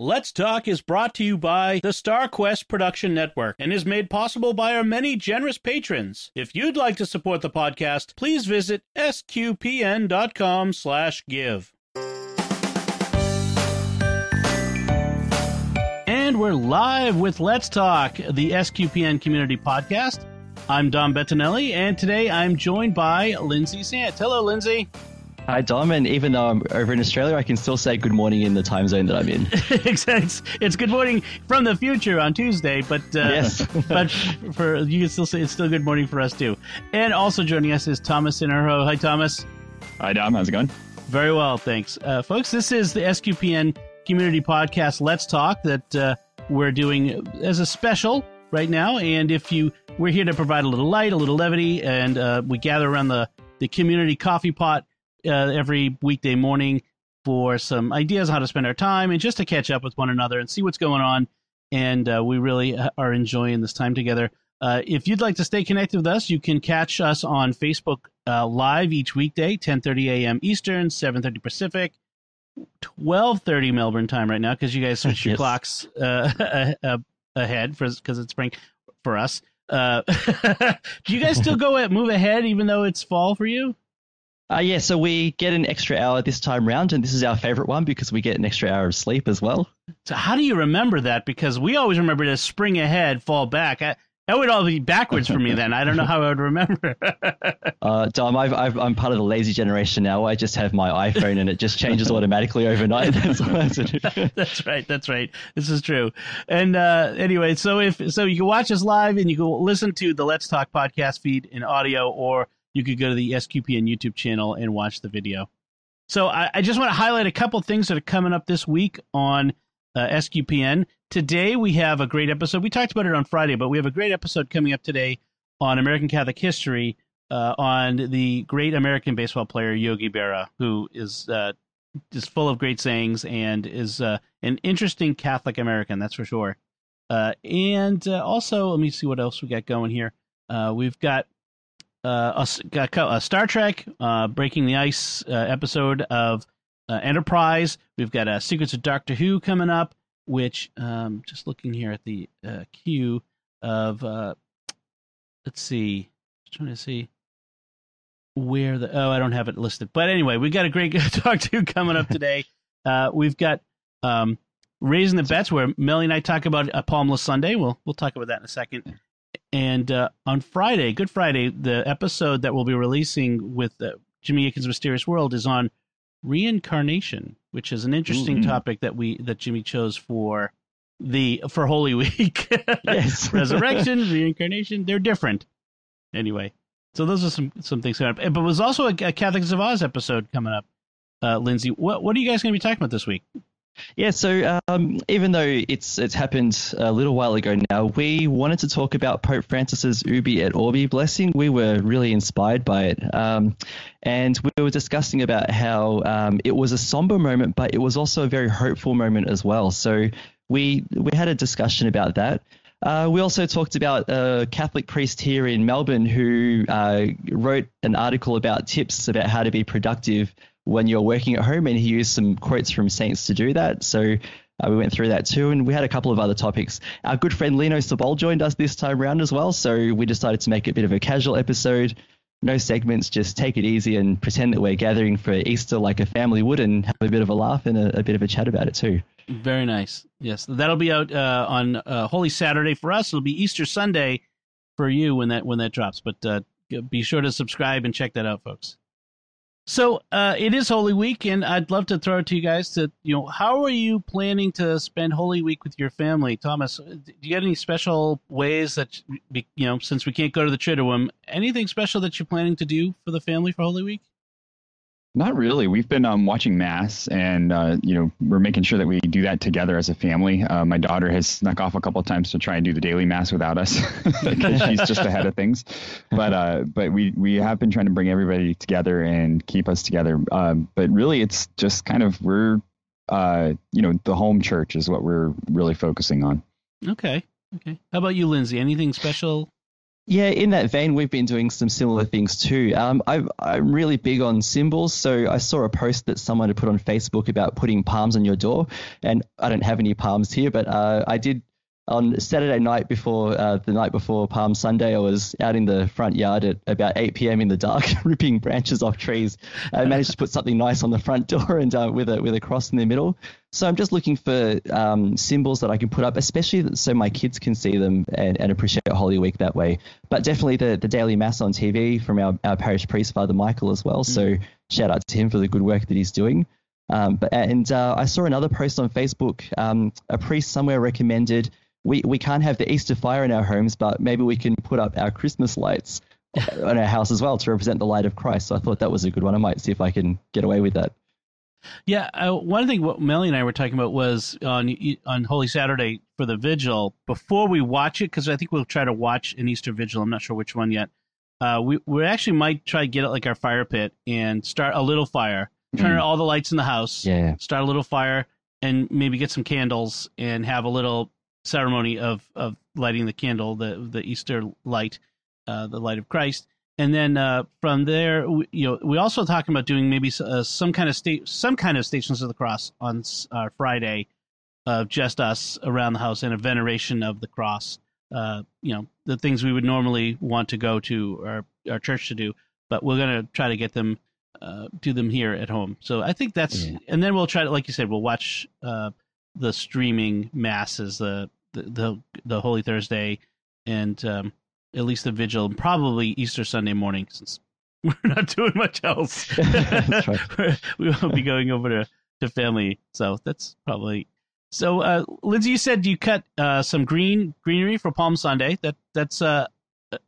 Let's Talk is brought to you by the StarQuest Production Network and is made possible by our many generous patrons. If you'd like to support the podcast, please visit sqpn.com/give. And we're live with Let's Talk, the SQPN community podcast. I'm Dom Bettinelli, and today I'm joined by Lindsay Sant. Hello, Lindsay. Hi, Dom. And even though I'm over in Australia, I can still say good morning in the time zone that I'm in. it's, it's good morning from the future on Tuesday, but uh, yes, but for you can still say it's still good morning for us too. And also joining us is Thomas Sanjurjo. Hi, Thomas. Hi, Dom. How's it going? Very well, thanks, uh, folks. This is the SQPN community podcast. Let's talk that uh, we're doing as a special right now, and if you we're here to provide a little light, a little levity, and uh, we gather around the the community coffee pot uh, every weekday morning for some ideas on how to spend our time and just to catch up with one another and see what's going on. And uh, we really are enjoying this time together. Uh, if you'd like to stay connected with us, you can catch us on Facebook uh, live each weekday, 10:30 a.m. Eastern, 7:30 Pacific, 12:30 Melbourne time right now because you guys switch your clocks uh, ahead for because it's spring for us. Uh, do you guys still go at move ahead even though it's fall for you? Uh, yeah, so we get an extra hour this time round, and this is our favorite one because we get an extra hour of sleep as well. So how do you remember that? Because we always remember to spring ahead, fall back. I, that would all be backwards for me then. I don't know how I would remember. Uh, Dom, I've, I've, I'm part of the lazy generation now. I just have my iPhone, and it just changes automatically overnight. That's all I have to do. that's right. That's right. This is true. And uh, anyway, so if so, you can watch us live and you can listen to the Let's Talk podcast feed in audio, or you could go to the SQPN YouTube channel and watch the video. So I, I just want to highlight a couple things that are coming up this week on uh, SQPN. Today we have a great episode. We talked about it on Friday, but we have a great episode coming up today on American Catholic history uh, on the great American baseball player Yogi Berra, who is uh, full of great sayings and is uh, an interesting Catholic American, that's for sure. Uh, and uh, also, let me see what else we got going here. Uh, we've got uh, a, s- got co- a Star Trek uh, Breaking the Ice uh, episode of uh, Enterprise. We've got uh, Secrets of Doctor Who coming up, which um, just looking here at the uh, queue of uh, let's see, just trying to see where the oh I don't have it listed, but anyway, we've got a great Doctor Who coming up today. uh, we've got um, raising the bets where Melly and I talk about a Palmless Sunday. We'll we'll talk about that in a second. And uh, on Friday, Good Friday, the episode that we'll be releasing with uh, Jimmy Akin's Mysterious World is on reincarnation, which is an interesting Ooh. topic that we that Jimmy chose for the for Holy Week. Yes. resurrection, reincarnation, they're different. Anyway, so those are some some things coming up. But was also a, a Catholics of Oz episode coming up. Uh, Lindsay, what what are you guys going to be talking about this week? Yeah, so um, even though it's it's happened a little while ago now, we wanted to talk about Pope Francis's Urbi et Orbi blessing. We were really inspired by it, um, and we were discussing about how um, it was a somber moment, but it was also a very hopeful moment as well. So we we had a discussion about that. Uh, we also talked about a Catholic priest here in Melbourne who uh, wrote an article about tips about how to be productive when you're working at home, and he used some quotes from saints to do that. So uh, we went through that too, and we had a couple of other topics. Our good friend Lino Sabol joined us this time round as well, so we decided to make it a bit of a casual episode. No segments, just take it easy and pretend that we're gathering for Easter like a family would, and have a bit of a laugh and a, a bit of a chat about it too. Very nice. Yes, that'll be out uh, on uh, Holy Saturday for us. It'll be Easter Sunday for you when that when that drops. But uh, be sure to subscribe and check that out, folks. So uh, it is Holy Week, and I'd love to throw it to you guys. To you know, how are you planning to spend Holy Week with your family, Thomas? Do you got any special ways that you know, since we can't go to the Triduum, anything special that you're planning to do for the family for Holy Week? Not really. We've been um, watching mass, and uh, you know we're making sure that we do that together as a family. Uh, my daughter has snuck off a couple of times to try and do the daily mass without us because she's just ahead of things. But uh, but we we have been trying to bring everybody together and keep us together. Um, but really, it's just kind of we're uh, you know the home church is what we're really focusing on. Okay, okay. How about you, Lindsay? Anything special Yeah, in that vein, we've been doing some similar things too. Um, I, I'm really big on symbols, so I saw a post that someone had put on Facebook about putting palms on your door, and I don't have any palms here, but uh, I did on Saturday night before uh, the night before Palm Sunday, I was out in the front yard at about 8 p.m. in the dark, ripping branches off trees. I managed to put something nice on the front door and uh, with a with a cross in the middle. So I'm just looking for um, symbols that I can put up, especially so my kids can see them and, and appreciate Holy Week that way. But definitely the the daily mass on TV from our, our parish priest, Father Michael, as well. So mm. shout out to him for the good work that he's doing. Um, but and uh, I saw another post on Facebook. Um, a priest somewhere recommended we, we can't have the Easter fire in our homes, but maybe we can put up our Christmas lights on our house as well to represent the light of Christ. So I thought that was a good one. I might see if I can get away with that. Yeah, uh, one thing what Melly and I were talking about was on on Holy Saturday for the vigil before we watch it because I think we'll try to watch an Easter vigil. I'm not sure which one yet. Uh, we we actually might try to get it like our fire pit and start a little fire, turn mm. all the lights in the house, yeah, start a little fire, and maybe get some candles and have a little ceremony of of lighting the candle, the the Easter light, uh, the light of Christ, and then uh, from there, we, you know, we also talking about doing maybe uh, some kind of state, some kind of stations of the cross on uh, Friday, of just us around the house and a veneration of the cross. Uh, you know, the things we would normally want to go to our our church to do, but we're gonna try to get them uh, do them here at home. So I think that's, yeah. and then we'll try to, like you said, we'll watch uh, the streaming masses, the the the, the Holy Thursday, and um, at least the vigil, and probably Easter Sunday morning, since we're not doing much else. we won't be going over to, to family, so that's probably. So, uh, Lindsay, you said you cut uh, some green greenery for Palm Sunday. That that's uh,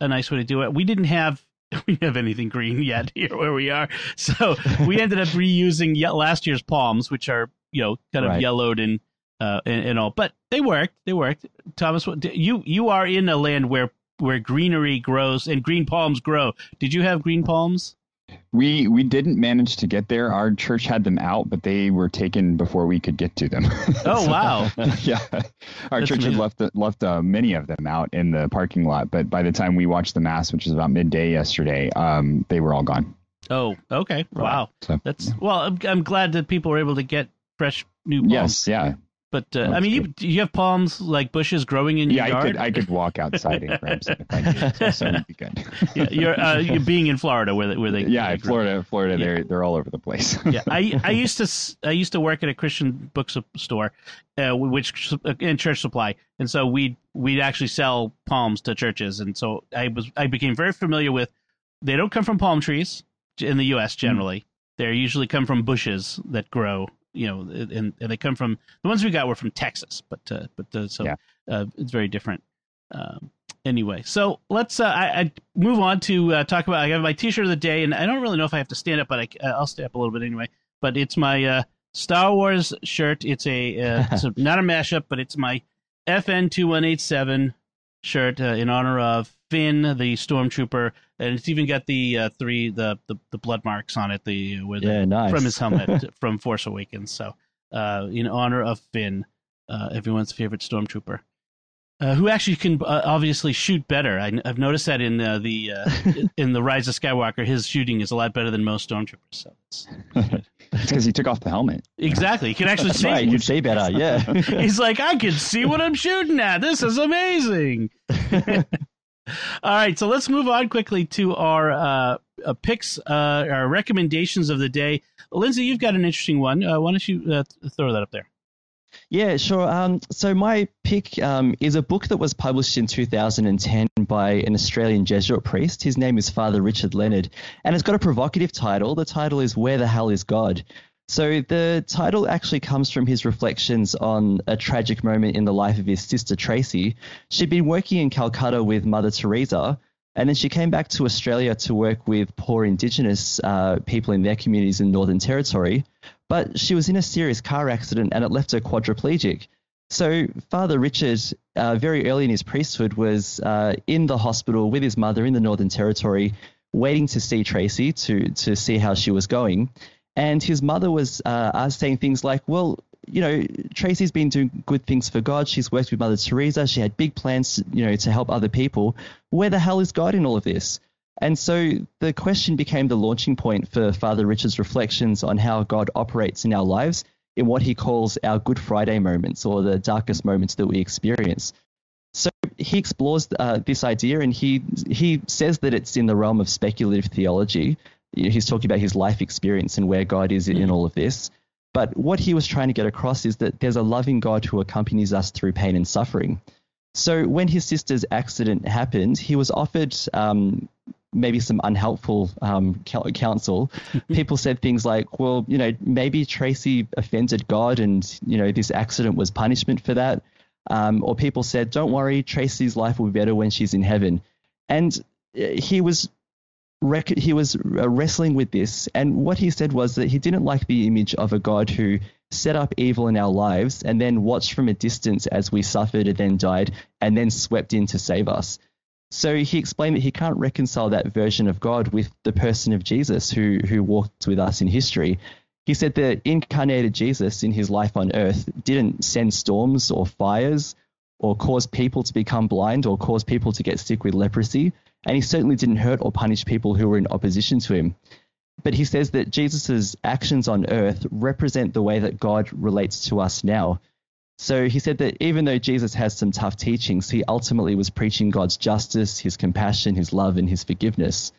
a nice way to do it. We didn't have we have anything green yet here where we are, so we ended up reusing last year's palms, which are you know kind of right. yellowed and uh, and, and, all. But they worked. They worked. Thomas, you you are in a land where where greenery grows and green palms grow. Did you have green palms? We we didn't manage to get there. Our church had them out, but they were taken before we could get to them. Oh so, wow! yeah, our That's church amazing. had left left uh, many of them out in the parking lot. But by the time we watched the mass, which was about midday yesterday, um, they were all gone. Oh, okay. Wow. So, That's well. I'm, I'm glad that people were able to get fresh new palms. Yes, yeah. But uh, I mean, you you have palms like bushes growing in your yeah, yard. Yeah, I could I could walk outside and grab some if I so, be good. yeah, you're uh, you're being in Florida where they, where they yeah, Florida, Florida, yeah. they're they're all over the place. yeah, I I used to I used to work at a Christian bookstore, uh, which uh, in church supply, and so we we'd actually sell palms to churches, and so I was I became very familiar with. They don't come from palm trees in the U.S. generally. Mm. They usually come from bushes that grow you know, and, and they come from the ones we got were from Texas, but uh, but uh, so yeah. uh, it's very different. Um, anyway, so let's uh, I, I move on to uh, talk about. I have my T-shirt of the day, and I don't really know if I have to stand up, but I, I'll stay up a little bit anyway. But it's my uh, Star Wars shirt. It's a uh, it's a, not a mashup, but it's my FN two one eight seven shirt in honor of Finn, the stormtrooper, and it's even got the uh, three the, the, the blood marks on it, the where the, yeah, nice. from his helmet from Force Awakens. So, uh, in honor of Finn, uh, everyone's favorite stormtrooper, uh, who actually can uh, obviously shoot better. I, have noticed that in uh, the in the Rise of Skywalker, his shooting is a lot better than most stormtroopers. So it's because he took off the helmet. Exactly, he can actually see. Right, you can see better. Yeah, he's like, I can see what I'm shooting at. This is amazing. All right, so let's move on quickly to our uh, uh, picks, uh, our recommendations of the day. Lindsay, you've got an interesting one. Uh, why don't you uh, throw that up there? Yeah, sure. Um, so my pick um, is a book that was published in 2010 by an Australian Jesuit priest. His name is Father Richard Leonard, and it's got a provocative title. The title is "Where the Hell Is God." So the title actually comes from his reflections on a tragic moment in the life of his sister Tracy. She'd been working in Calcutta with Mother Teresa, and then she came back to Australia to work with poor Indigenous uh, people in their communities in Northern Territory. But she was in a serious car accident, and it left her quadriplegic. So Father Richard, uh, very early in his priesthood, was uh, in the hospital with his mother in the Northern Territory, waiting to see Tracy to to see how she was going. And his mother was uh, saying things like, well, you know, Tracy's been doing good things for God. She's worked with Mother Teresa. She had big plans, you know, to help other people. Where the hell is God in all of this? And so the question became the launching point for Father Richard's reflections on how God operates in our lives in what he calls our Good Friday moments or the darkest moments that we experience. So he explores uh, this idea and he he says that it's in the realm of speculative theology. He's talking about his life experience and where God is in, in all of this. But what he was trying to get across is that there's a loving God who accompanies us through pain and suffering. So when his sister's accident happened, he was offered um, maybe some unhelpful um, counsel. People said things like, "Well, you know, maybe Tracy offended God, and you know, this accident was punishment for that." Um, or people said, "Don't worry, Tracy's life will be better when she's in heaven." And uh, he was rec- he was uh, wrestling with this, and what he said was that he didn't like the image of a God who set up evil in our lives and then watched from a distance as we suffered and then died, and then swept in to save us. So he explained that he can't reconcile that version of God with the person of Jesus who who walked with us in history. He said that incarnated Jesus in his life on earth didn't send storms or fires or cause people to become blind or cause people to get sick with leprosy. And he certainly didn't hurt or punish people who were in opposition to him. But he says that Jesus' actions on earth represent the way that God relates to us now. So he said that even though Jesus has some tough teachings, he ultimately was preaching God's justice, his compassion, his love, and his forgiveness.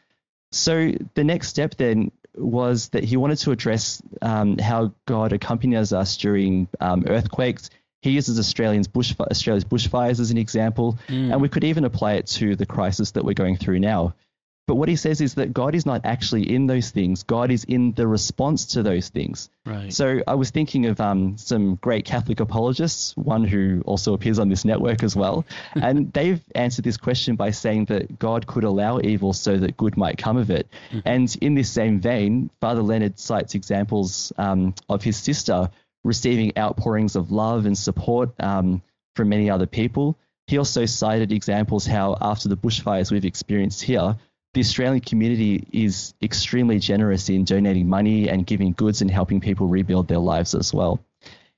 So the next step then was that he wanted to address um, how God accompanies us during um, earthquakes. He uses Australians bush, Australia's bushfires as an example, mm. and we could even apply it to the crisis that we're going through now. But what he says is that God is not actually in those things. God is in the response to those things. Right. So I was thinking of um, some great Catholic apologists, one who also appears on this network as well, and they've answered this question by saying that God could allow evil so that good might come of it. Mm-hmm. And in this same vein, Father Leonard cites examples um, of his sister receiving outpourings of love and support um, from many other people. He also cited examples how after the bushfires we've experienced here, the Australian community is extremely generous in donating money and giving goods and helping people rebuild their lives as well.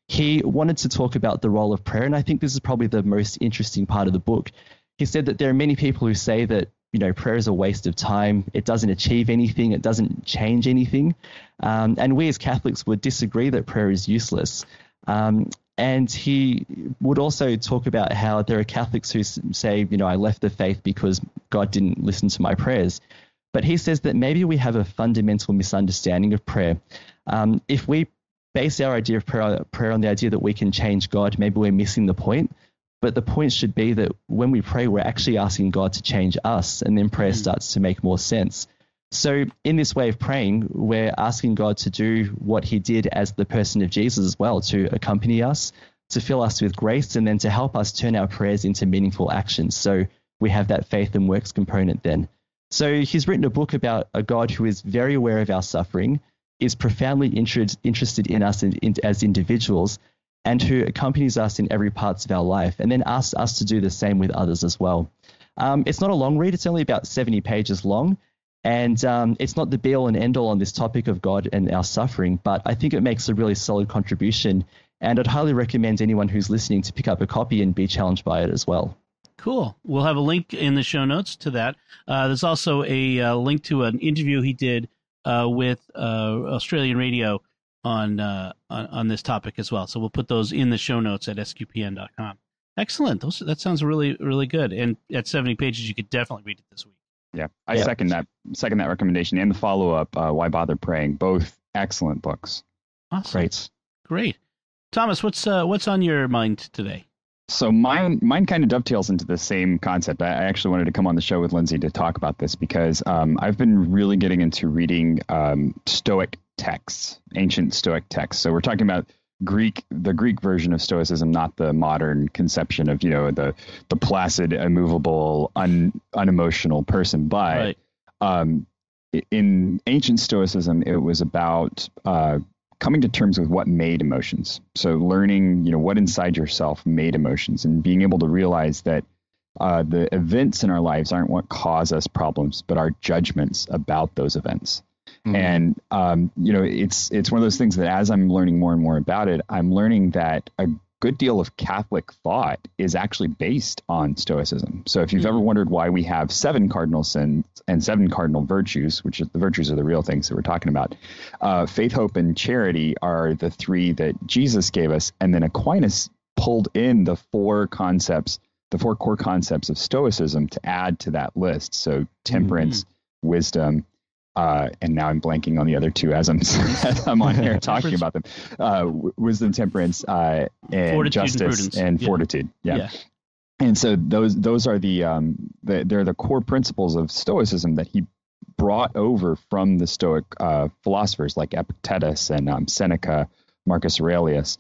He wanted to talk about the role of prayer, and I think this is probably the most interesting part of the book. He said that there are many people who say that you know prayer is a waste of time, it doesn't achieve anything, it doesn't change anything, um, and we as Catholics would disagree that prayer is useless. Um, and he would also talk about how there are Catholics who say, you know, I left the faith because God didn't listen to my prayers. But he says that maybe we have a fundamental misunderstanding of prayer. Um, if we base our idea of prayer, prayer on the idea that we can change God, maybe we're missing the point. But the point should be that when we pray, we're actually asking God to change us, and then prayer mm. starts to make more sense. So, in this way of praying, we're asking God to do what He did as the person of Jesus as well, to accompany us, to fill us with grace, and then to help us turn our prayers into meaningful actions. So, we have that faith and works component then. So, He's written a book about a God who is very aware of our suffering, is profoundly interested in us in, in, as individuals, and who accompanies us in every parts of our life, and then asks us to do the same with others as well. Um, it's not a long read, it's only about 70 pages long and um, it's not the be all and end all on this topic of God and our suffering, but I think it makes a really solid contribution. And I'd highly recommend anyone who's listening to pick up a copy and be challenged by it as well. Cool. We'll have a link in the show notes to that. Uh, there's also a uh, link to an interview he did uh, with uh, Australian Radio on, uh, on, on this topic as well. So we'll put those in the show notes at sqpn.com. Excellent. Those, that sounds really really good. And at 70 pages, you could definitely read it this week. Yeah, I yeah. second that second that recommendation and the follow up. Uh, Why bother praying? Both excellent books. Awesome. Great, great. Thomas, what's uh, what's on your mind today? So mine mine kind of dovetails into the same concept. I, I actually wanted to come on the show with Lindsay to talk about this because um, I've been really getting into reading um, Stoic texts, ancient Stoic texts. So we're talking about Greek, the Greek version of Stoicism, not the modern conception of you know the the placid, immovable, un, unemotional person. But right. um, in ancient Stoicism, it was about uh, coming to terms with what made emotions. So learning, you know, what inside yourself made emotions, and being able to realize that uh, the events in our lives aren't what cause us problems, but our judgments about those events. Mm-hmm. And um, you know, it's it's one of those things that as I'm learning more and more about it, I'm learning that a good deal of Catholic thought is actually based on Stoicism. So if you've mm-hmm. ever wondered why we have seven cardinal sins and seven cardinal virtues, which is the virtues are the real things that we're talking about, uh, faith, hope, and charity are the three that Jesus gave us, and then Aquinas pulled in the four concepts, the four core concepts of Stoicism to add to that list. So temperance, mm-hmm. wisdom, uh, and now I'm blanking on the other two as I'm as I'm on here talking about them. Uh, wisdom, temperance, uh, and fortitude justice and, and yeah. fortitude. Yeah. yeah. And so those those are the, um, the they're the core principles of Stoicism that he brought over from the Stoic uh, philosophers like Epictetus and um, Seneca, Marcus Aurelius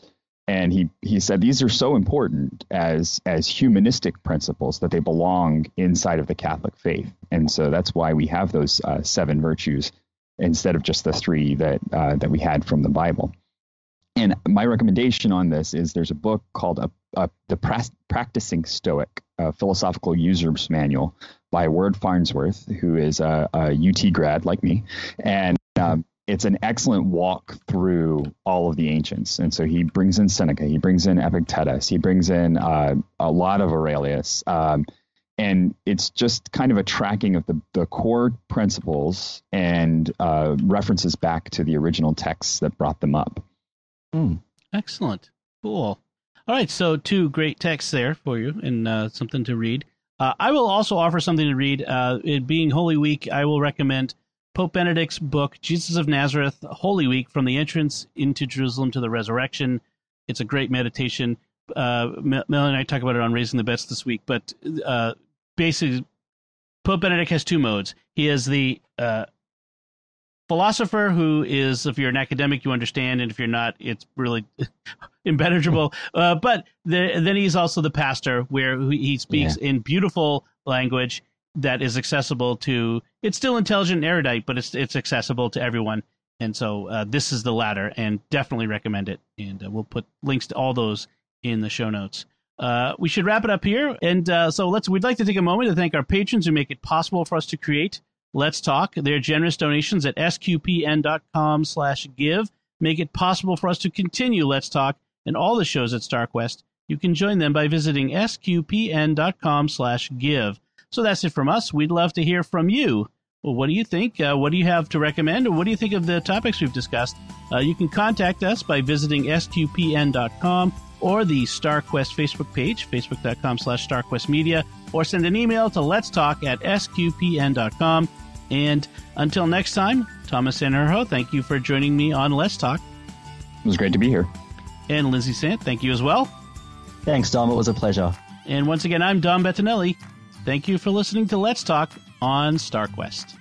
and he he said these are so important as as humanistic principles that they belong inside of the Catholic faith, and so that's why we have those uh, seven virtues instead of just the three that uh, that we had from the Bible. And my recommendation on this is there's a book called a, a, the pra- Practicing Stoic, a philosophical user's manual by Ward Farnsworth, who is a, a UT grad like me, and um, it's an excellent walk through all of the ancients. And so he brings in Seneca, he brings in Epictetus, he brings in uh, a lot of Aurelius. Um, and it's just kind of a tracking of the, the core principles and uh, references back to the original texts that brought them up. Mm. Excellent. Cool. All right. So, two great texts there for you and uh, something to read. Uh, I will also offer something to read. Uh, it being Holy Week, I will recommend Pope Benedict's book, Jesus of Nazareth, Holy Week, from the entrance into Jerusalem to the resurrection. It's a great meditation. Uh, Mel and I talk about it on Raising the Bets this week, but uh, basically, Pope Benedict has two modes. He is the uh, philosopher who is, if you're an academic, you understand, and if you're not, it's really impenetrable. Uh, but the, then he's also the pastor, where he speaks yeah. in beautiful language that is accessible to it's still intelligent and erudite but it's it's accessible to everyone. And so uh, this is the latter and definitely recommend it. And uh, we'll put links to all those in the show notes. Uh, we should wrap it up here. And uh, so let's we'd like to take a moment to thank our patrons who make it possible for us to create let's talk. Their generous donations at sqpn.com slash give make it possible for us to continue let's talk and all the shows at starquest. You can join them by visiting sqpn.com slash give so that's it from us. We'd love to hear from you. Well, what do you think? Uh, what do you have to recommend? Or what do you think of the topics we've discussed? Uh, you can contact us by visiting sqpn.com or the StarQuest Facebook page, facebook.com slash starquestmedia, or send an email to let's talk at sqpn.com. And until next time, Thomas Sanjurjo, thank you for joining me on Let's Talk. It was great to be here. And Lindsay Sant, thank you as well. Thanks, Dom. It was a pleasure. And once again, I'm Dom Bettinelli. Thank you for listening to Let's Talk on StarQuest.